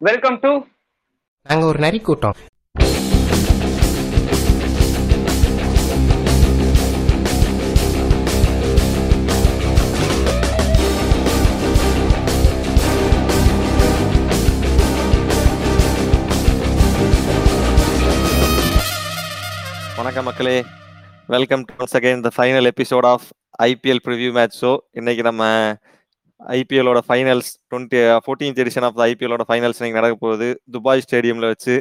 Welcome to நாங்க ஒரு நரி கூட்டம். வணக்கம் மக்களே. Welcome to once again the final episode of IPL preview match show இன்னைக்கு நம்ம ஐபிஎல்லோட finals twenty fourteenth edition of the ஐபிஎல்லோட finals நீங்கள் நடக்க போகுது. துபாய் ஸ்டேடியமில் வச்சு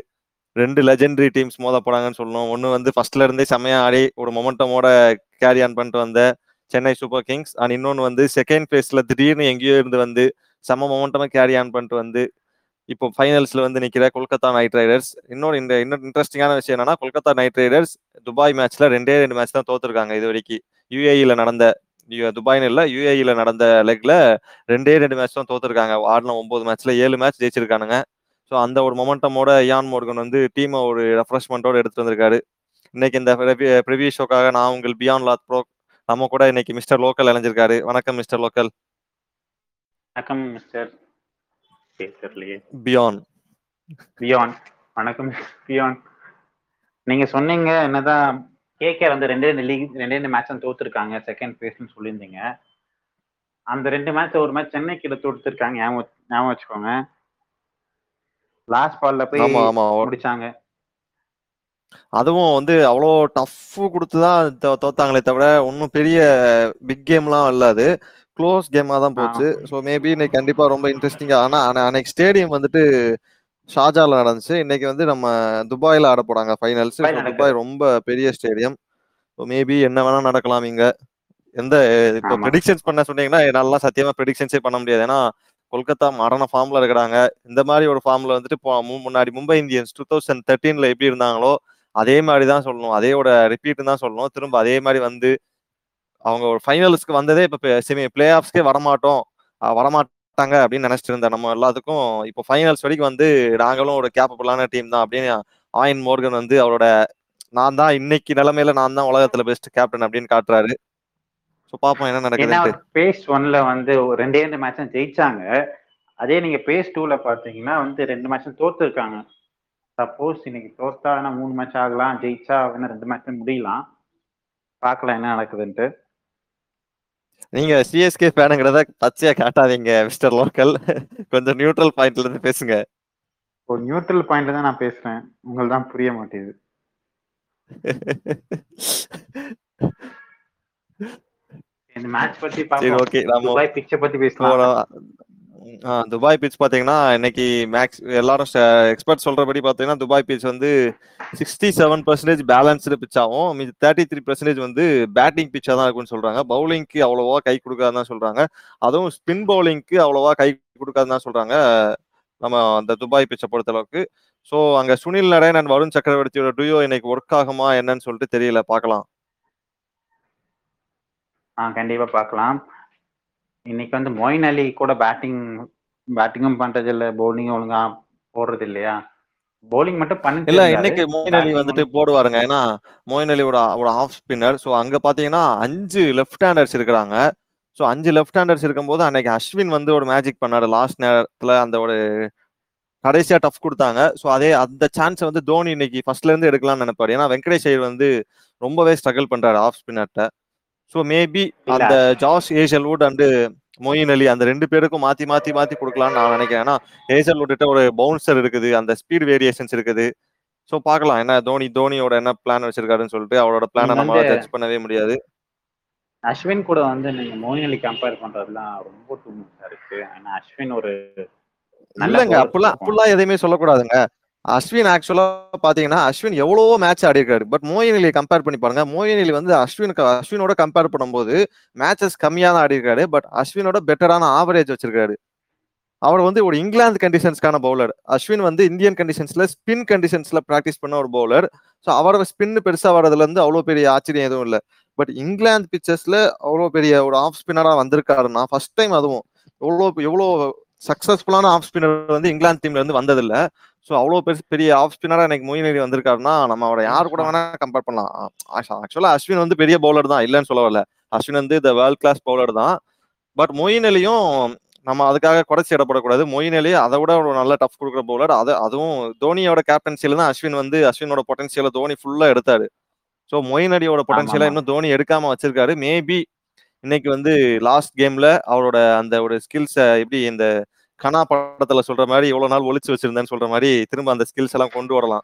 ரெண்டு லெஜெண்டரி டீம்ஸ் மோத போறாங்கன்னு சொல்லணும். ஒன்று வந்து ஃபர்ஸ்ட்ல இருந்தே ஆடி ஒரு மொமெண்டமோட கேரி ஆன் பண்ணிட்டு வந்த சென்னை சூப்பர் கிங்ஸ் அண்ட் இன்னொன்று வந்து செகண்ட் ஃபேஸ்ல திடீர்னு எங்கேயோ இருந்து வந்து செம்ம மொமெண்டமாக கேரி ஆன் பண்ணிட்டு வந்து இப்போ ஃபைனல்ஸ்ல வந்து நிற்கிற கொல்கத்தா நைட் ரைடர்ஸ் இன்னொரு இந்த இன்னொரு இன்ட்ரெஸ்டிங்கான விஷயம் என்னன்னா கொல்கத்தா நைட் ரைடர்ஸ் துபாய் மேட்ச்ல ரெண்டே ரெண்டு மேட்ச் தான் தோத்துருக்காங்க இது வரைக்கும் யூஏஇல நடந்த துபாய்னு இல்ல யூஏஇல நடந்த லெக்ல ரெண்டே ரெண்டு மேட்ச் தான் தோத்துருக்காங்க. ஆடின ஒன்பது மேட்ச்ல ஏழு மேட்ச் ஜெயிச்சிருக்கானுங்க. ஸோ அந்த ஒரு மொமெண்டமோட யான் மோர்கன் வந்து டீமை ஒரு ரெஃப்ரெஷ்மெண்ட்டோட எடுத்துட்டு வந்திருக்காரு. இன்னைக்கு இந்த ப்ரிவியூ ஷோக்காக நான் உங்கள் பியான் லாத் ப்ரோ நம்ம கூட இன்னைக்கு மிஸ்டர் லோக்கல் இணைஞ்சிருக்காரு. வணக்கம் மிஸ்டர் லோக்கல் வணக்கம் மிஸ்டர் பியான் பியான் வணக்கம் பியான் நீங்க சொன்னீங்க என்னதான் கேகே வந்து ரெண்டே ரெண்டு லீக் ரெண்டே ரெண்டு மேட்ச் தோத்துருக்காங்க. செகண்ட் பிளேஸ்னு சொல்லியிருந்தீங்க. அந்த ரெண்டு மேட்ச் ஒரு மேட்ச் சென்னை கீழே தோத்துருக்காங்க. ஞாபகம் ஞாபகம் வச்சுக்கோங்க. லாஸ்ட் பால்ல போய் முடிச்சாங்க. அதுவும் வந்து அவ்வளோ டஃப் கொடுத்து தான் தோத்தாங்களே தவிர ஒன்றும் பெரிய பிக் கேம்லாம் இல்ல அது. க்ளோஸ் கேமாக தான் போச்சு. ஸோ மேபி இன்னைக்கு கண்டிப்பா ரொம்ப இன்ட்ரெஸ்டிங்கா ஆனா ஆனா அன்னைக்கு ஸ்டேடியம் வந்துட்டு ஷாஜால நடந்துச்சு. இன்னைக்கு வந்து நம்ம துபாயில ஆட போறாங்க ஃபைனல்ஸ் துபாய் ரொம்ப பெரிய ஸ்டேடியம் மேபி என்ன வேணா நடக்கலாம் இங்க. எந்த இப்போ. ப்ரெடிக்ஷன்ஸ் பண்ண சொன்னீங்கன்னா என்னால சத்தியமா ப்ரெடிக்ஷன்ஸே பண்ண முடியாது. ஏன்னா கொல்கத்தா மரண ஃபார்ம்ல இருக்கிறாங்க. இந்த மாதிரி ஒரு ஃபார்ம்ல வந்துட்டு முன்னாடி மும்பை இந்தியன்ஸ் டூ தௌசண்ட் தேர்ட்டீன்ல எப்படி இருந்தாங்களோ அதே மாதிரி தான் சொல்லணும் அதேயோட ரிப்பீட் தான் சொல்லணும். திரும்ப அதே மாதிரி வந்து அவங்க ஒரு ஃபைனல்ஸ்க்கு வந்ததே இப்போ செமி பிளே ஆஃப்ஸ்க்கே வரமாட்டோம். அஹ் வரமாட்டாங்க அப்படின்னு நினைச்சிட்டு இருந்தேன் நம்ம எல்லாத்துக்கும் இப்போ ஃபைனல்ஸ் வரைக்கும் வந்து நாங்களும் ஒரு கேப்பபிளான டீம் தான் அப்படின்னு ஆயின் மோர்கன் வந்து அவரோட நான் தான் இன்னைக்கு நிலைமையில நான் தான் உலகத்துல பெஸ்ட் கேப்டன் அப்படின்னு காட்டுறாரு. ஸோ பார்ப்போம் என்ன நடக்குது பேஸ் ஒன்ல வந்து ஒரு ரெண்டே ரெண்டு மேட்ச் ஜெயிச்சாங்க. அதே நீங்க பேஸ் டூல பாத்தீங்கன்னா வந்து ரெண்டு மேட்ச் தோத்துருக்காங்க. சப்போஸ் இன்னைக்கு தோத்தா வேணா மூணு மேட்ச் ஆகலாம் ஜெயிச்சா வேணா ரெண்டு மேட்ச் முடியலாம். பார்க்கலாம் என்ன நடக்குதுன்ட்டு. நீங்க சிஎஸ்கே ஃபேனுங்கிறத பச்சையா காட்டாதீங்க மிஸ்டர் லோக்கல் கொஞ்சம் நியூட்ரல் பாயிண்ட்ல இருந்து பேசுங்க. ஒரு நியூட்ரல் பாயிண்ட்ல தான் நான் பேசுறேன். உங்களுக்கு தான் புரிய மாட்டேங்குது. இந்த மேட்ச் பத்தி சரி பார்ப்போம். ஓகே நம்ம துபாய் பிச்சை பத்தி பேசலாம். துபாய் பீச் பாத்தீங்கன்னா இன்னைக்கு மேக்ஸ் எல்லாரும் எக்ஸ்பர்ட் சொல்றபடி பார்த்தீங்கன்னா துபாய் பீச் வந்து sixty seven percentage balanced pitch மீது தேர்ட்டி த்ரீ பர்சன்டேஜ் வந்து பேட்டிங் பிச்சாக தான் இருக்கும்னு சொல்றாங்க. பவுலிங்க்கு அவ்வளோவா கை கொடுக்காதுன்னு சொல்றாங்க. அதுவும் ஸ்பின் பவுலிங்க்கு அவ்வளோவா கை கொடுக்காதுன்னு தான் சொல்றாங்க நம்ம அந்த துபாய் பிச்சை பொறுத்த அளவுக்கு ஸோ அங்க சுனில் நரேன் அண்ட் வருண் சக்கரவர்த்தியோட டூயோ இன்னைக்கு ஒர்க் ஆகுமா என்னன்னு சொல்லிட்டு தெரியல பார்க்கலாம் ஆ கண்டிப்பா பார்க்கலாம் இன்னைக்கு வந்து மொயின் அலி கூட பேட்டிங் பேட்டிங்கும் பண்றது இல்ல பவுலிங்கும் ஒழுங்கா போடுறது இல்லையா? பவுலிங் மட்டும் பண்ணிட்டு இல்ல. இன்னைக்கு மோயின் அலி வந்துட்டு போடுவாருங்க. ஏன்னா மோயின் அலி ஒரு ஆஃப் ஸ்பின்னர் ஸோ அங்க பாத்தீங்கன்னா அஞ்சு லெஃப்ட் ஹேண்டர்ஸ் இருக்கிறாங்க. ஸோ அஞ்சு லெஃப்ட் ஹேண்டர்ஸ் இருக்கும்போது அன்னைக்கு அஸ்வின் வந்து ஒரு மேஜிக் பண்ணாரு. லாஸ்ட் நேரத்துல அந்த ஒரு கடைசியா டஃப் கொடுத்தாங்க. ஸோ அதே அந்த சான்ஸை வந்து தோனி இன்னைக்கு ஃபர்ஸ்ட்ல இருந்து எடுக்கலாம்னு நினைப்பாரு. ஏன்னா வெங்கடேஷ் ஐயர் வந்து ரொம்பவே ஸ்ட்ரகிள் பண்றாரு ஆஃப் ஸ்பின்னர்ட்ட ஸோ மேபி. அந்த Josh Hazlewood and Moeen Ali அந்த ரெண்டு பேருக்கும் மாத்தி மாத்தி மாத்தி கொடுக்கலாம்னு நான் நினைக்கிறேன். ஏன்னா ஏஷல்வுட் கிட்ட ஒரு பவுன்சர் இருக்குது அந்த ஸ்பீட் வேரியேஷன்ஸ் இருக்குது. ஸோ பார்க்கலாம். என்ன தோனி தோனியோட என்ன பிளான் வச்சிருக்காருன்னு சொல்லிட்டு அவரோட பிளானை வந்து- ஜட்ஜ் பண்ணவே முடியாது. அஸ்வின் கூட வந்து நீங்க மோயின் அலி கம்பேர் பண்றதுலாம் ரொம்ப டூ மச்சா இருக்கு. ஏன்னா அஸ்வின் ஒரு இல்லங்க அப்படிலாம். அப்படிலாம் எதையுமே சொல்லக்கூடாதுங்க. அஸ்வின் ஆக்சுவலா பாத்தீங்கன்னா அஸ்வின் எவ்வளவோ மேட்ச் ஆடி இருக்காரு. பட் மோயின் அலியை கம்பேர் பண்ணி பாருங்க. மோயின் அலி வந்து அஸ்வினுக்கு அஸ்வினோட கம்பேர் பண்ணும்போது மேட்சஸ் கம்மியா தான் ஆடி இருக்காரு. பட் அஸ்வினோட பெட்டரான ஆவரேஜ் வச்சிருக்காரு. அவர் வந்து ஒரு இங்கிலாந்து கண்டிஷன்ஸ்க்கான பவுலர் அஸ்வின் வந்து இந்தியன் கண்டிஷன்ஸ்ல ஸ்பின் கண்டிஷன்ஸ்ல ப்ராக்டிஸ் பண்ண ஒரு பவுலர் ஸோ அவரோட ஸ்பின் பெருசா வர்றதுல இருந்து அவ்வளோ பெரிய ஆச்சரியம் எதுவும் இல்லை. பட் இங்கிலாந்து பிச்சர்ஸ்ல அவ்வளோ பெரிய ஒரு ஆஃப் ஸ்பின்னரா வந்திருக்காருன்னா ஃபர்ஸ்ட் டைம் அதுவும் எவ்வளோ எவ்வளோ சக்சஸ்ஃபுல்லான ஆஃப் ஸ்பின்னர் வந்து இங்கிலாந்து டீம்ல இருந்து வந்ததில்ல. ஸோ அவ்வளோ பெரிய பெரிய ஆஃப் ஸ்பின்னரா எனக்கு மொயின் அலி வந்திருக்காருன்னா நம்ம அவரை யார் கூட வேணா கம்பேர் பண்ணலாம். ஆக்சுவலா அஸ்வின் வந்து பெரிய பவுலர் தான் இல்லைன்னு சொல்ல வரல அஸ்வின் வந்து இந்த வேர்ல்ட் கிளாஸ் பவுலர் தான். பட் மொயின் அலியும் நம்ம அதுக்காக குறைச்சி இடப்படக்கூடாது. மொயின் அலி அதை விட ஒரு நல்ல டஃப் கொடுக்குற பவுலர் அது அதுவும் தோனியோட கேப்டன்சியில தான் அஸ்வின் வந்து அஸ்வினோட பொட்டன்சியலை தோனி ஃபுல்லா எடுத்தாரு. ஸோ மொயின் அலியோட பொட்டன்சியலை. இன்னும் தோனி எடுக்காம வச்சிருக்காரு. மேபி இன்னைக்கு வந்து லாஸ்ட் கேம்ல அவரோட அந்த ஒரு ஸ்கில்ஸை எப்படி இந்த கனா படத்துல சொல்ற மாதிரி இவ்வளவு நாள் ஒளிச்சு வச்சிருந்தேன்னு சொல்ற மாதிரி திரும்ப அந்த ஸ்கில்ஸ் எல்லாம் கொண்டு வரலாம்.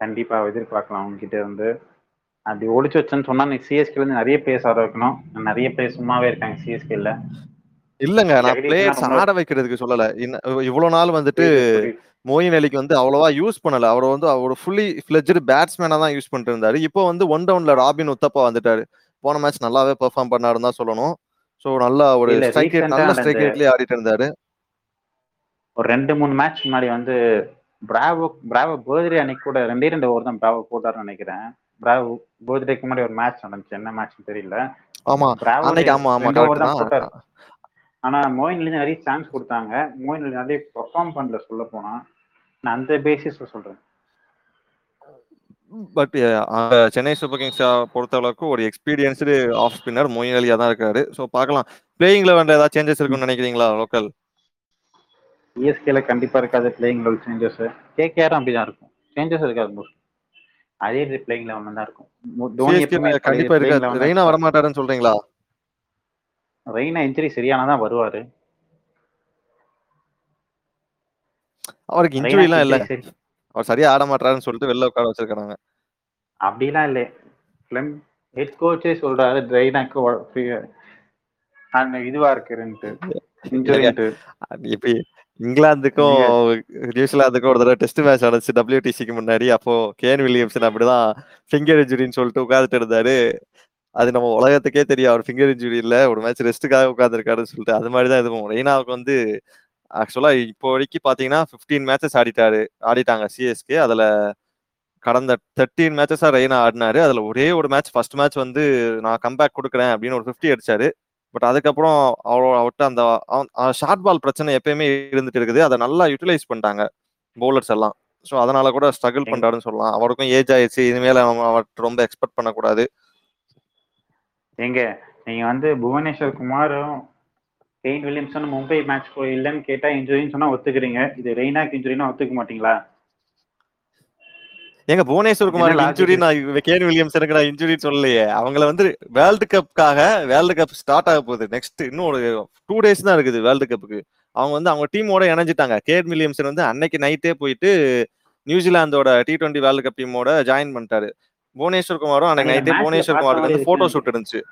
கண்டிப்பா எதிர்பார்க்கலாம் உங்ககிட்ட இருந்து அப்படி ஒளிச்சு வச்சேன்னு சொன்னா நீ சிஎஸ்கேல இருந்து நிறைய பிளேஸ் ஆட வைக்கணும். நிறைய பிளேஸ் சும்மாவே இருக்காங்க சிஎஸ்கேல இல்லங்க நான் பிளேயர்ஸ் ஆட வைக்கிறதுக்கு சொல்லல. இவ்வளவு நாள் வந்துட்டு மோயின் அலிக்கு வந்து அவ்வளவா யூஸ் பண்ணல. அவர் வந்து அவர் ஃபுல்லி ஃபிளஜ்டு பேட்ஸ்மேனா தான் யூஸ் பண்ணிட்டு இருந்தாரு. இப்போ வந்து ஒன் டவுன்ல ராபின் உத்தப்பா வந்துட்டாரு. போன மேட்ச் நல்லாவே பெர்ஃபார்ம் பண்ணாருன்னு தான் சொல்லணும். ஸோ நல்லா ஒரு ஸ்ட்ரைக் ரேட் நல்ல ஸ்ட்ரைக் ரேட்லயே ஆடிட்டு இருந்தாரு. ஒரு ரெண்டு மூணு மேட்ச் முன்னாடி வந்து பிராவோ பிராவோ பர்த்டே அன்னைக்கு கூட ரெண்டே ரெண்டு ஓவர் தான் பிராவோ போட்டாருன்னு நினைக்கிறேன். பிராவோ பர்த்டேக்கு முன்னாடி ஒரு மேட்ச் நடந்துச்சு. என்ன மேட்ச்னு தெரியல. ஆமா அன்னைக்கு ஆமா ஆமா கரெக்ட் ஆனா மோயின் அலி நிறைய சான்ஸ் கொடுத்தாங்க. மோயின் நிறைய பெர்ஃபார்ம் பண்ணல சொல்ல போனா. நான் அந்த பேசிஸ்ல சொல்றேன். பட் சென்னை சூப்பர் கிங்ஸ் பொறுத்த அளவுக்கு ஒரு எக்ஸ்பீரியன்ஸ்டு ஆஃப் ஸ்பின்னர் மொயின் அலியா தான் இருக்காரு. ஸோ பார்க்கலாம். பிளேயிங்ல வேண்ட ஏதாவது சேஞ்சஸ் இருக்குன்னு நினைக்கிறீங்களா லோக்கல் சிஎஸ்கேல கண்டிப்பா இருக்காது பிளேயிங் லெவல் சேஞ்சஸ் கேகேஆர் அப்படிதான் இருக்கும். சேஞ்சஸ் இருக்காது மோஸ்ட் அதே இது பிளேயிங் லெவல் தான் இருக்கும். தோனி கண்டிப்பா இருக்காது. 11 ரெய்னா வரமாட்டாருன்னு சொல்றீங்களா? ரெய்னா இன்ஜுரி சரியானதான் வருவாரு. அவருக்கு இன்ஜுரி எல்லாம் இல்ல. அவர் சரியா ஆட மாட்டாருன்னு சொல்லிட்டு வெளில உட்கார வச்சிருக்காங்க அப்படிலாம் இல்லை. ஃபிலிம் ஹெட் கோச்சே சொல்றாரு அந்த இதுவா இருக்குன்ட்டு இப்ப இங்கிலாந்துக்கும் நியூசிலாந்துக்கும் ஒரு தடவை டெஸ்ட் மேட்ச் நடந்துச்சு டபிள்யூடிசிக்கு முன்னாடி. அப்போ கேன் வில்லியம்சன் அப்படிதான் ஃபிங்கர் இன்ஜுரின்னு சொல்லிட்டு உட்காந்துட்டு இருந்தாரு. அது நம்ம உலகத்துக்கே தெரியும். அவர் ஃபிங்கர் இன்ஜுரி இல்ல. ஒரு மேட்ச் ரெஸ்ட்டுக்காக உட்காந்துருக்காருன்னு சொல்லிட்டு. அது மாதிரி தான் இதுவும் ரெய்னாவுக்கு வந்து ஆக்சுவலா இப்போ வரைக்கும் பாத்தீங்கன்னா 15 மேட்சஸ் ஆடிட்டாரு ஆடிட்டாங்க சிஎஸ்கே அதுல கடந்த தேர்ட்டீன் மேட்சஸா ரெய்னா ஆடினாரு. அதுல ஒரே ஒரு மேட்ச் ஃபர்ஸ்ட் மேட்ச் வந்து நான் கம்பேக் கொடுக்குறேன் அப்படின்னு ஒரு 50 அடிச்சாரு. பட் அதுக்கப்புறம் அவரோட அவர்கிட்ட அந்த ஷார்ட் பால் பிரச்சனை எப்பயுமே இருந்துட்டு இருக்குது. அதை நல்லா யூட்டிலைஸ் பண்ணிட்டாங்க பவுலர்ஸ் எல்லாம். ஸோ அதனால கூட ஸ்ட்ரகிள் பண்றாருன்னு சொல்லலாம். அவருக்கும் ஏஜ் ஆயிடுச்சு. இனிமேல அவர்கிட்ட ரொம்ப எக்ஸ்பெக்ட் பண்ணக்கூடாது. எங்க நீங்க வந்து புவனேஸ்வர் குமாரும் கெயின் வில்லியம்சன் மும்பை மேட்ச் போய் இல்லைன்னு கேட்டா இன்ஜுரின்னு சொன்னா ஒத்துக்கிறீங்க. இது ரெய்னாக்கு இன்ஜுரினா ஒத்துக்க மாட்டீங்களா? எங்க புவனேஸ்வர் குமார்? இன்ஜுரி நான் கேன் வில்லியம்சனுக்கு நான் இன்ஜுரி சொல்லலையே. அவங்கள வந்து வேர்ல்டு கப்புக்காக வேர்ல்டு கப் ஸ்டார்ட் ஆக போகுது. நெக்ஸ்ட் இன்னும் ஒரு டூ டேஸ் தான் இருக்குது வேர்ல்டு கப்புக்கு அவங்க வந்து அவங்க டீமோட இணைஞ்சிட்டாங்க. கேன் வில்லியம்சன் வந்து அன்னைக்கு நைட்டே போயிட்டு நியூசிலாந்தோட டி டுவெண்ட்டி வேர்ல்டு கப் டீமோட ஜாயின் பண்ணிட்டாரு. புவனேஸ்வர் குமாரும் அன்னைக்கு நைட்டே புவனேஸ்வர் குமாருக்கு வந்து போட்டோ. ஷூட் இருந்துச்சு.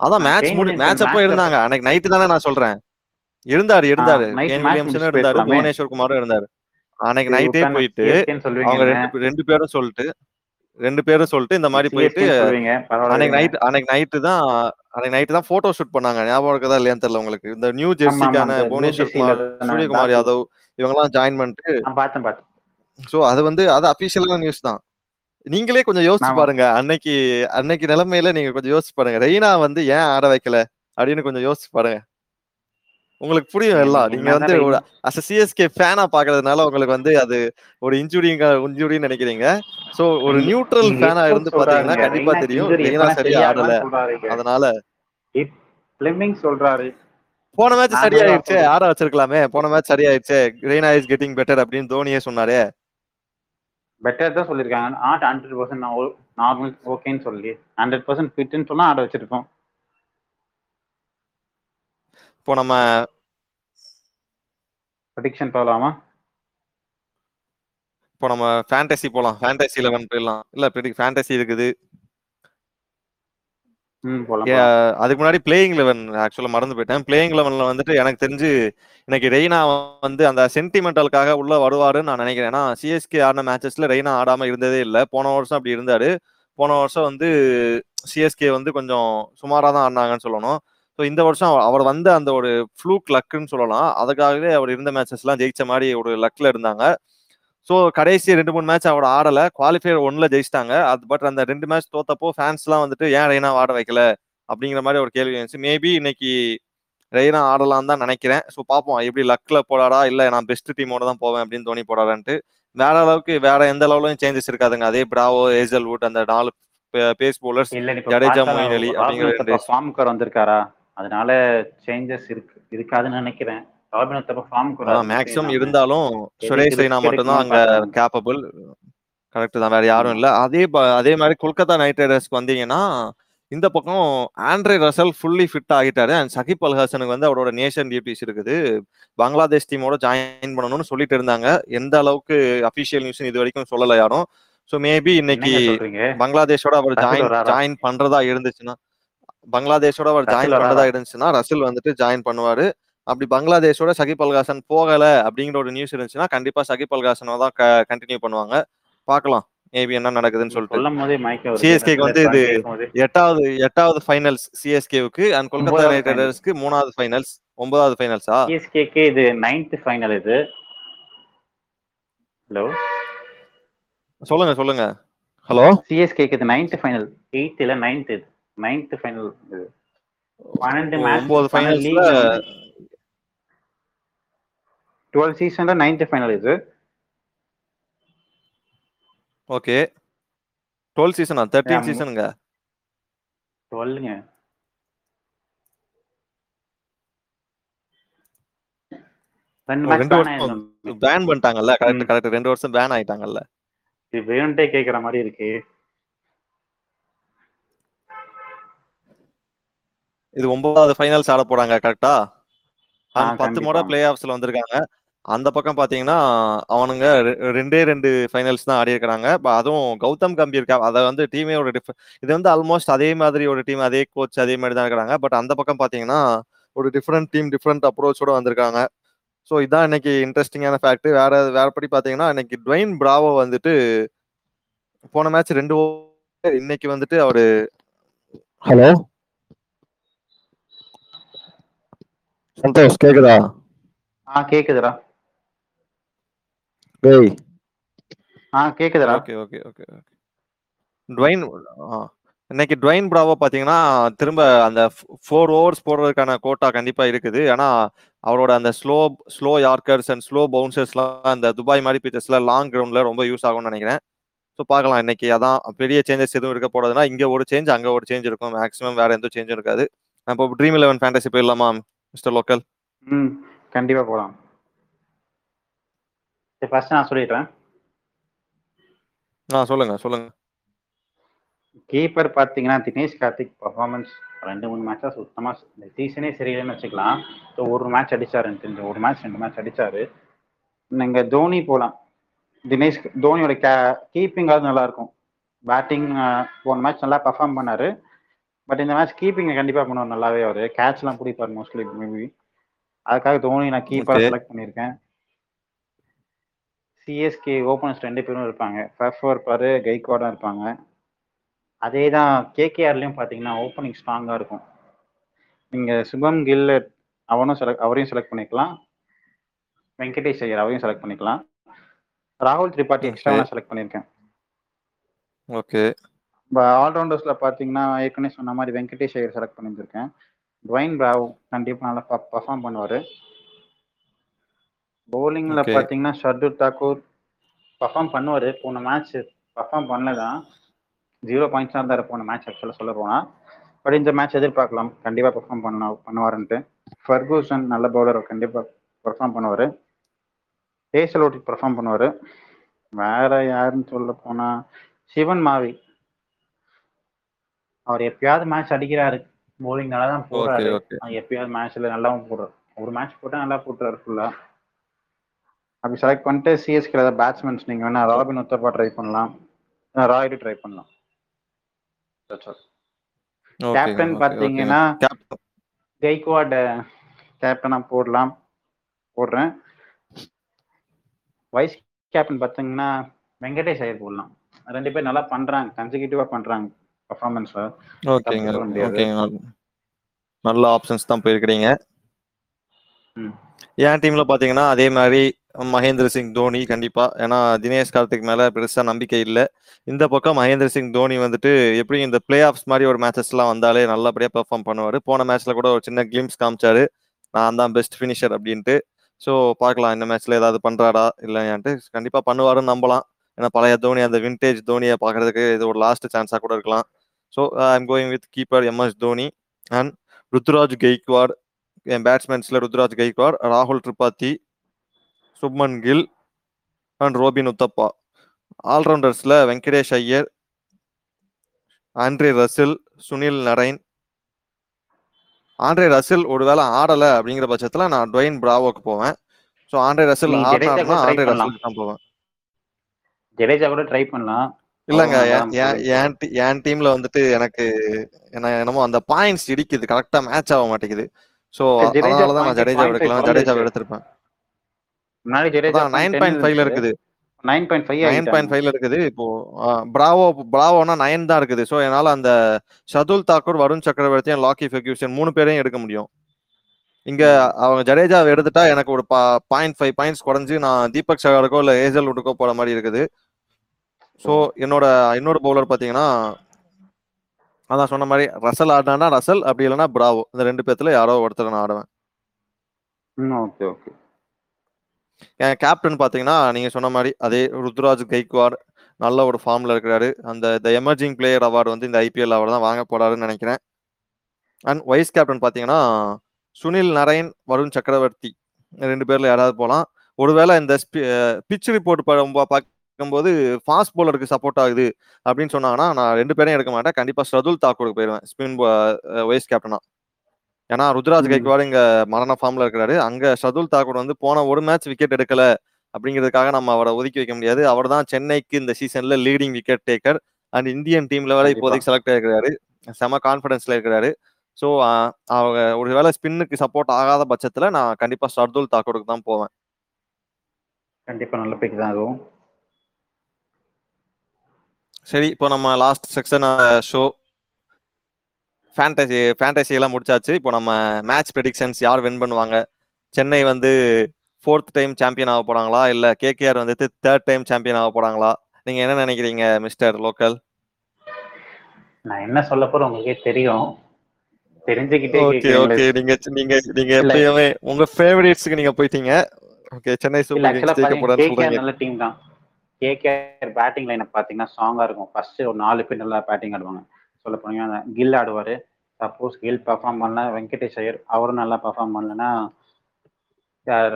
அதான் மேட்ச் முடி மேட்ச் அப்போ இருந்தாங்க. அன்னைக்கு நைட்டு தானே நான் சொல்றேன். இருந்தாரு இருந்தாரு. கேன் வில்லியம்சனும் இருந்தாரு. புவனேஸ்வர் குமாரும் இருந்தாரு. அன்னைக்கு நைட்டே. போயிட்டு அவங்க? ரெண்டு ரெண்டு பேரும் சொல்லிட்டு ரெண்டு பேரும் சொல்லிட்டு இந்த மாதிரி போயிட்டு அன்னைக்கு நைட் அன்னைக்கு நைட்டு தான் அன்னைக்கு நைட்டு தான் போட்டோ ஷூட் பண்ணாங்க. ஞாபகம் இருக்குதா இல்லையான்னு தெரியல உங்களுக்கு. இந்த நியூ ஜெர்சிக்கான புவனேஸ்வர் குமார் சூரியகுமார் யாதவ் இவங்கெல்லாம் ஜாயின் பண்ணிட்டு ஸோ அது வந்து அது அபிஷியலான நியூஸ் தான். நீங்களே கொஞ்சம் யோசிச்சு. பாருங்க. அன்னைக்கு அன்னைக்கு நிலைமையில நீங்க கொஞ்சம் யோசிச்சு பாருங்க. ரெய்னா வந்து ஏன் ஆட வைக்கல அப்படின்னு கொஞ்சம் யோசிச்சு பாருங்க. உங்களுக்கு புரியும் எல்லாம். நீங்க வந்து அஸ் சிஎஸ்கே ஃபேனா பாக்குறதுனால உங்களுக்கு வந்து அது ஒரு இன்ஜுரிங்க இன்ஜுரின்னு நினைக்கிறீங்க. சோ ஒரு நியூட்ரல் ஃபேனா இருந்து பாத்தீங்கன்னா? கண்டிப்பா தெரியும். ரெய்னா சரியா ஆடல. அதனால பிளெமிங் சொல்றாரு. போன மேட்ச் சரியாயிருச்சே. ஆட வச்சிருக்கலாமே. போன மேட்ச் சரியாயிருச்சே. ரெய்னா இஸ் கெட்டிங் பெட்டர் அப்படின்னு தோனியே சொன்னாரே. பெட்டர் தான் சொல்லியிருக்காங்க. நாட் ஹண்ட்ரட் பர்சன்ட் நார்மல் ஓகேன்னு சொல்லி. ஹண்ட்ரட் பர்சன்ட் ஃபிட்னு சொன்னா ஆட வச்சிருக்கோம் இப்போ நம்ம ப்ரடிக்ஷன் போகலாமா இப்போ நம்ம ஃபேண்டசி போலாம். ஃபேண்டசி லெவன் போயிடலாம். இல்ல ஃபேண்டசி இருக்குது. அதுக்கு முன்னாடி பிளேயிங் லெவன் ஆக்சுவலா மறந்து போயிட்டேன். பிளேயிங் லெவன்ல வந்துட்டு எனக்கு தெரிஞ்சு இன்னைக்கு ரெய்னா வந்து அந்த சென்டிமெண்டலுக்காக உள்ள வருவாருன்னு நான் நினைக்கிறேன். ஏன்னா சிஎஸ்கே ஆடின மேட்சஸ்ல ரெய்னா ஆடாம இருந்ததே இல்லை. போன வருஷம் அப்படி இருந்தாரு. போன வருஷம் வந்து சிஎஸ்கே வந்து கொஞ்சம் சுமாரா தான் ஆடினாங்கன்னு சொல்லணும். ஸோ இந்த வருஷம் அவர்- வந்த அந்த ஒரு ஃப்ளூக் லக்குன்னு சொல்லலாம். அதுக்காகவே அவர் இருந்த மேட்சஸ்லாம் ஜெயிச்ச மாதிரி ஒரு லக்ல இருந்தாங்க. ஸோ கடைசி ரெண்டு மூணு மேட்ச் அவர் ஆடல. குவாலிஃபயர் ஒன்ல ஜெயிச்சிட்டாங்க. அது பட் அந்த ரெண்டு மேட்ச் தோத்தப்போ ஃபேன்ஸ்லாம் வந்துட்டு ஏன் ரெய்னா ஆட வைக்கல? அப்படிங்கிற மாதிரி ஒரு கேள்வி இருந்துச்சு மேபி இன்னைக்கு ரெய்னா ஆடலாம் தான் நினைக்கிறேன். ஸோ பார்ப்போம் எப்படி லக்ல போடாரா இல்லை நான் பெஸ்ட் டீமோட தான் போவேன் அப்படின்னு தோனி போடாரான்ட்டு வேற அளவுக்கு வேற எந்த லெவலும் சேஞ்சஸ் இருக்காதுங்க. அதே பிராவோ ஏசல் வுட் அந்த நாலு பேஸ் போலர்ஸ் ஜடேஜா, மொயின் அலி அப்படிங்கிற வந்திருக்காரா? அதனால சேஞ்சஸ் இருக்கு இருக்காதுன்னு நினைக்கிறேன். ராபின் உத்தப்பா ஃபார்ம் மேக்ஸிமம் இருந்தாலும் சுரேஷ் ரெய்னா மட்டும்தான் அங்க கேப்பபிள் கரெக்ட் தான் வேற யாரும் இல்ல. அதே அதே மாதிரி கொல்கத்தா நைட் ரைடர்ஸ்க்கு வந்தீங்கன்னா இந்த பக்கம் ஆண்ட்ரே ரசல் ஃபுல்லி ஃபிட் ஆகிட்டாரு. அண்ட் சகிப் அல் ஹசனுக்கு வந்து அவரோட நேஷன் டியூட்டிஸ் இருக்குது. பங்களாதேஷ் டீமோட ஜாயின் பண்ணணும்னு சொல்லிட்டு இருந்தாங்க. எந்த அளவுக்கு அபிஷியல் நியூஸ் இது வரைக்கும் சொல்லல யாரும். ஸோ மேபி இன்னைக்கு பங்களாதேஷோட அவர் ஜாயின்? ஜாயின் பண்றதா இருந்துச்சுன்னா பங்களாதேஷோட அவர் ஜாயின்? பண்றதா இருந்துச்சுன்னா ரசில் வந்துட்டு ஜாயின் பண்ணுவாரு. அப்படி பங்களாதேஷோட சகிப் அல்காசன் போகல அப்படிங்கிற ஒரு நியூஸ் இருந்துச்சுன்னா கண்டிப்பா சகிப் அல்காசனை தான் கண்டினியூ பண்ணுவாங்க. பார்க்கலாம். மேபி என்ன நடக்குதுன்னு சொல்லிட்டு. சொல்லும் போதே மயக்கம் வருது. CSK க்கு வந்து இது. எட்டாவது எட்டாவது ஃபைனல்ஸ் சிஎஸ்கேவுக்கு அண்ட் கொல்கத்தா நைட் ரைடர்ஸ்க்கு மூணாவது ஃபைனல்ஸ் ஒன்பதாவது ஃபைனல்ஸா CSK க்கு இது நைன்த் ஃபைனல் இது. ஹலோ சொல்லுங்க சொல்லுங்க. ஹலோ சிஎஸ்கேக்கு இது நைன்த் ஃபைனல் எயித் இல்ல நைன்த் இது. நைன்த் ஃபைனல் இது. பன்னெண்டு மேட்ச் ஒன்பது ஃபைனல்ஸ்ல டுவெல் சீசன்ல நைன்த் ஃபைனல் இது. ஓகே. டுவெல் சீசனா? தேர்ட்டீன். சீசனுங்க? டுவெல்லுங்க. பேன் வருஷம் பேன் பண்ணிட்டாங்கல்ல? கரெக்ட். கரெக்ட் ரெண்டு வருஷம் பேன் ஆயிட்டாங்கல்ல? இது வேணுன்ட்டே கேக்குற மாதிரி இருக்கு. இது ஒன்பதாவது ஃபைனல்ஸ் ஆட போறாங்க கரெக்டா பத்து முறை. பிளே ஆஃப்ஸ்ல வந்திருக்காங்க. அந்த பக்கம் பாத்தீங்கன்னா அவனுங்க ரெ- ரெண்டே ரெண்டு ஃபைனல்ஸ் தான் ஆடி இருக்கிறாங்க. அதுவும் கௌதம் கம்பீர் கா- அதை வந்து டீமே ஒரு டிஃப் இது வந்து ஆல்மோஸ்ட் அதே மாதிரி ஒரு டீம் அதே கோச் அதே மாதிரி தான் இருக்கிறாங்க. பட் அந்த பக்கம் பாத்தீங்கன்னா ஒரு டிஃப்ரெண்ட் டீம் டிஃப்ரெண்ட் அப்ரோச்சோட வந்திருக்காங்க. ஸோ இதான் இன்னைக்கு இன்ட்ரெஸ்டிங்கான ஃபேக்ட் வேற வேறபடி பாத்தீங்கன்னா இன்னைக்கு ட்வைன் பிராவோ வந்துட்டு போன மேட்ச் ரெண்டு over, இன்னைக்கு வந்துட்டு அவரு ஹலோ சந்தோஷ் கேக்குதா? ஆ கேக்குதுடா. டேய். ஆ கேக்குதுடா. Okay okay okay okay. Dwayne இன்னைக்கு ட்வைன் பிராவோ பாத்தீங்கன்னா திரும்ப அந்த ஃபோர் ஓவர்ஸ் போடுறதுக்கான கோட்டா கண்டிப்பா இருக்குது. ஏன்னா அவரோட அந்த slow slow yorkers and slow பவுன்சர்ஸ்லாம் அந்த துபாய் மாதிரி பிச்சர்ஸ்ல லாங் கிரவுண்ட்ல ரொம்ப யூஸ் ஆகும்னு நினைக்கிறேன். ஸோ பார்க்கலாம் இன்னைக்கு அதான் பெரிய சேஞ்சஸ் எதுவும் இருக்க போறதுன்னா இங்க ஒரு சேஞ்ச் அங்க ஒரு சேஞ்ச் இருக்கும். மேக்ஸிமம் வேற எந்த சேஞ்சும் இருக்காது. அப்போ ட்ரீம் லெவன் ஃபேண்டசி போயிடலாமா மிஸ்டர் லோக்கல் ம் கண்டிப்பா போலாம். சரி ஃபர்ஸ்ட் நான் சொல்லிடுறேன். ஆ சொல்லுங்க சொல்லுங்க. கீப்பர் பார்த்தீங்கன்னா தினேஷ் கார்த்திக் பர்ஃபார்மன்ஸ் ரெண்டு மூணு மேட்சா சுத்தமா இந்த சீசனே சரியில்லைன்னு வச்சுக்கலாம். ஸோ ஒரு மேட்ச் அடிச்சாரு எனக்கு தெரிஞ்சு. ஒரு மேட்ச் ரெண்டு மேட்ச் அடிச்சாரு. நீங்க தோனி போலாம். தினேஷ் தோனியோட கே கீப்பிங்காவது நல்லா இருக்கும் பேட்டிங் போன மேட்ச் நல்லா பர்ஃபார்ம் பண்ணாரு. பட் இந்த மேட்ச் கீப்பிங் கண்டிப்பா பண்ணுவார் நல்லாவே அவரு. கேட்ச்லாம் பிடிப்பார் மோஸ்ட்லி மேபி அதுக்காக தோனி நான் கீப்பர். செலக்ட் பண்ணியிருக்கேன். சிஎஸ்கே ஓப்பனர்ஸ் ரெண்டு பேரும் இருப்பாங்க. ஃபர்ஸ்ட் இருப்பாரு கைக்வாடும் இருப்பாங்க. அதே தான் கேகேஆர்லயும் பார்த்தீங்கன்னா ஓப்பனிங் ஸ்ட்ராங்காக இருக்கும். நீங்கள் சுபம் கில் அவனும் செலக்ட் அவரையும் செலக்ட் பண்ணிக்கலாம். வெங்கடேஷ் ஐயர் அவரையும் செலக்ட் பண்ணிக்கலாம். ராகுல் திரிபாட்டி எக்ஸ்ட்ரா Okay. நான் செலக்ட் பண்ணியிருக்கேன் ஓகே. இப்போ ஆல்ரவுண்டர்ஸில் பார்த்தீங்கன்னா ஏற்கனவே சொன்ன மாதிரி வெங்கடேஷ் ஐயர் செலக்ட் பண்ணியிருக்கேன் டுவைன் பிராவ் கண்டிப்பாக நல்லா பர்ஃபார்ம் பண்ணுவார். பவுலிங்கில் Okay. பார்த்தீங்கன்னா ஷர்துல் தாக்கூர் பர்ஃபார்ம் பண்ணுவார். போன மேட்ச் பர்ஃபார்ம் பண்ணல தான் ஜீரோ பாயிண்ட்ஸ் தான் இருந்தார் போன மேட்ச் ஆக்சுவலாக சொல்ல போனால் பட் இந்த மேட்ச் எதிர்பார்க்கலாம். கண்டிப்பாக பெர்ஃபார்ம் பண்ண பண்ணுவாருன்ட்டு. ஃபர்கூசன் நல்ல பவுலர் கண்டிப்பாக பெர்ஃபார்ம் பண்ணுவார். ஏசல் ஓட்டி பெர்ஃபார்ம் பண்ணுவார். வேற யாருன்னு சொல்ல போனா சிவன் மாவி அவர் எப்பயாவது மேட்ச் அடிக்கிறாரு. Bowling நல்லா தான் போடுறாரு எப்பயாவது மேட்ச்ல நல்லாவும் போடுறாரு. ஒரு மேட்ச் போட்டா நல்லா போட்டுறாரு ஃபுல்லா அப்படி செலக்ட் பண்ணிட்டு சிஎஸ்கே ஏதாவது பேட்ஸ்மேன்ஸ் நீங்க வேணா ராபின் உத்தப்பா ட்ரை பண்ணலாம். ராய்டு ட்ரை பண்ணலாம். Captain பாத்தீங்கன்னா கெய்க்வாட் கேப்டனா போடலாம். போடுறேன். வைஸ் கேப்டன் பார்த்தீங்கன்னா வெங்கடேஷ் ஐயர் போடலாம். ரெண்டு பேர் நல்லா பண்றாங்க. கன்சிக்யூட்டிவா பண்றாங்க பர்ஃபார்மன்ஸ்ல ஓகேங்க நல்ல ஆப்ஷன்ஸ் தான் போயிருக்கிறீங்க. ம். என் டீம்ல பாத்தீங்கன்னா அதே மாதிரி மகேந்திர சிங் தோனி கண்டிப்பா. ஏன்னா தினேஷ் கார்த்திக் மேல பெருசா நம்பிக்கை இல்லை. இந்த பக்கம் மகேந்திர சிங் தோனி வந்துட்டு எப்படி இந்த பிளே ஆஃப்ஸ் மாதிரி ஒரு மேட்சஸ் எல்லாம் வந்தாலே நல்லபடியா பெர்ஃபார்ம் பண்ணுவாரு. போன மேட்ச்ல கூட ஒரு சின்ன கிளிம்ஸ் காமிச்சாரு. நான் தான் பெஸ்ட் ஃபினிஷர் அப்படின்ட்டு. ஸோ பார்க்கலாம் இந்த மேட்ச்ல ஏதாவது பண்றாரா இல்லையான்ட்டு. கண்டிப்பா பண்ணுவாருன்னு நம்பலாம். ஏன்னா பழைய தோனி அந்த வின்டேஜ் தோனியை பார்க்கறதுக்கு இது ஒரு லாஸ்ட் சான்ஸா கூட இருக்கலாம். So I am going with keeper MS Dhoni and Ruturaj Gaikwad என் பேட்ஸ்மேன்ஸ்ல ருத்ராஜ் கெய்க்வாட் ராகுல் Tripathi Shubman Gill and Robin Uthappa. ஆல்ரவுண்டர்ஸ்ல Venkatesh Iyer Andre Russell Sunil Narine. Andre Russell ஒருவேளை ஆடல அப்படிங்கிற பட்சத்துல நான் டொயின் பிராவோக்கு போவேன். So Andre Russell try Andre. Russell தான் போவேன். ஜடேஜா கூட ட்ரை பண்ணலாம். இல்லங்க என்- டீம்ல வந்துட்டு எனக்கு என்ன என்னமோ அந்த பாயிண்ட்ஸ் இடிக்குது. கரெக்டா மேட்ச் ஆக மாட்டேங்குது. ஸோ ஜடேஜா அதனாலதான் நான் ஜடேஜா எடுக்கலாம். ஜடேஜாவை. எடுத்திருப்பேன். முன்னாடி ஜடேஜா நைன் பாயிண்ட் ஃபைவ்ல இருக்குது. Nine point five nine point ஃபைவ்ல இருக்குது. இப்போ பிராவோ பிராவோனா நைன் தான் இருக்குது. ஸோ என்னால அந்த ஷதுல் தாக்கூர் வருண் சக்கரவர்த்தி லாக்கி ஃபெக்யூஷன் மூணு பேரையும் எடுக்க முடியும். இங்க அவங்க ஜடேஜாவை எடுத்துட்டா எனக்கு ஒரு பாயிண்ட் ஃபைவ் பாயிண்ட்ஸ் குறைஞ்சு நான் தீபக் சகாருக்கோ இல்ல ஏஜல் உட்டுக்கோ போற மாதிரி இருக்குது. ஸோ என்னோட இன்னொரு பவுலர் பாத்தீங்கன்னா அதான் சொன்ன மாதிரி ரசல் ஆடினா ரசல் அப்படி இல்லைன்னா பிராவோ இந்த ரெண்டு பேத்துல யாரோ ஒருத்தர் நான் ஆடுவேன். Okay okay. கேப்டன் பார்த்தீங்கன்னா நீங்கள் சொன்ன மாதிரி அதே ருத்ராஜ் கைக்வாட் நல்ல ஒரு ஃபார்மில் இருக்கிறாரு. அந்த த எமர்ஜிங் பிளேயர் அவார்டு வந்து இந்த ஐபிஎல் அவார்டு தான் வாங்க போறாருன்னு நினைக்கிறேன். அண்ட் வைஸ் கேப்டன் பார்த்தீங்கன்னா சுனில் நரேன் வருண் சக்கரவர்த்தி ரெண்டு பேரில் யாராவது போகலாம் ஒருவேளை இந்த பிச் ரிப்போர்ட் பார்க்கும்போது ஃபாஸ்ட் போலருக்கு சப்போர்ட் ஆகுது அப்படின்னு சொன்னாங்கன்னா நான் ரெண்டு பேரையும் எடுக்க மாட்டேன். கண்டிப்பாக ஸ்ரதுல் தாக்கூருக்கு போயிடுவேன். ஸ்பின் வைஸ் கேப்டனா ஏன்னா ருத்ராஜ். கைக்வாட் இங்க மரண ஃபார்ம்ல இருக்கிறாரு. அங்க ஷதுல் தாக்கூர் வந்து போன ஒரு மேட்ச் விக்கெட் எடுக்கல அப்படிங்கிறதுக்காக நம்ம அவரை ஒதுக்கி வைக்க முடியாது. அவர் தான் சென்னைக்கு இந்த சீசன்ல leading wicket taker and Indian டீம்ல வேற. இப்போதைக்கு செலக்ட் ஆயிருக்கிறாரு. செம கான்ஃபிடன்ஸ்ல இருக்கிறாரு. ஸோ அவங்க ஒருவேளை ஸ்பின்னுக்கு சப்போர்ட் ஆகாத பட்சத்துல நான் கண்டிப்பா ஷர்துல் தாக்கூருக்கு தான் போவேன். கண்டிப்பா நல்ல பிக் தான் அதுவும். சரி இப்போ நம்ம last section show fantasy fantasy எல்லாம் முடிச்சாச்சு. இப்போ நம்ம மேட்ச் ப்ரெடிக்ஷன்ஸ் யார் வின் பண்ணுவாங்க? சென்னை வந்து ஃபோர்த் டைம் சாம்பியன் ஆக போறாங்களா? இல்ல கேகேஆர் வந்துட்டு தேர்ட் டைம் சாம்பியன் ஆக போறாங்களா? நீங்க என்ன நினைக்கிறீங்க மிஸ்டர் லோக்கல் நான் என்ன சொல்ல போறேன் உங்களுக்கே தெரியும். தெரிஞ்சுக்கிட்டே ஓகே. ஓகே நீங்க நீங்க நீங்க. எப்பயுமே உங்க ஃபேவரேட்ஸ்க்கு நீங்க போயிட்டீங்க. ஓகே சென்னை சூப்பர் கிங்ஸ் ஜெயிக்க போறான்னு சொல்றீங்க. நல்ல டீம் தான். கேகேஆர் பேட்டிங் லைனை பாத்தீங்கன்னா ஸ்ட்ராங்கா இருக்கும். ஃபர்ஸ்ட் ஒரு நாலு பேர் நல்லா பேட்டிங் ஆடுவாங்க. சொல்ல போனீங்கன்னா கில் ஆடுவாரு. சப்போஸ் கில் பெர்ஃபார்ம் பண்ணல வெங்கடேஷ் ஐயர் அவரும் நல்லா பெர்ஃபார்ம் பண்ணலன்னா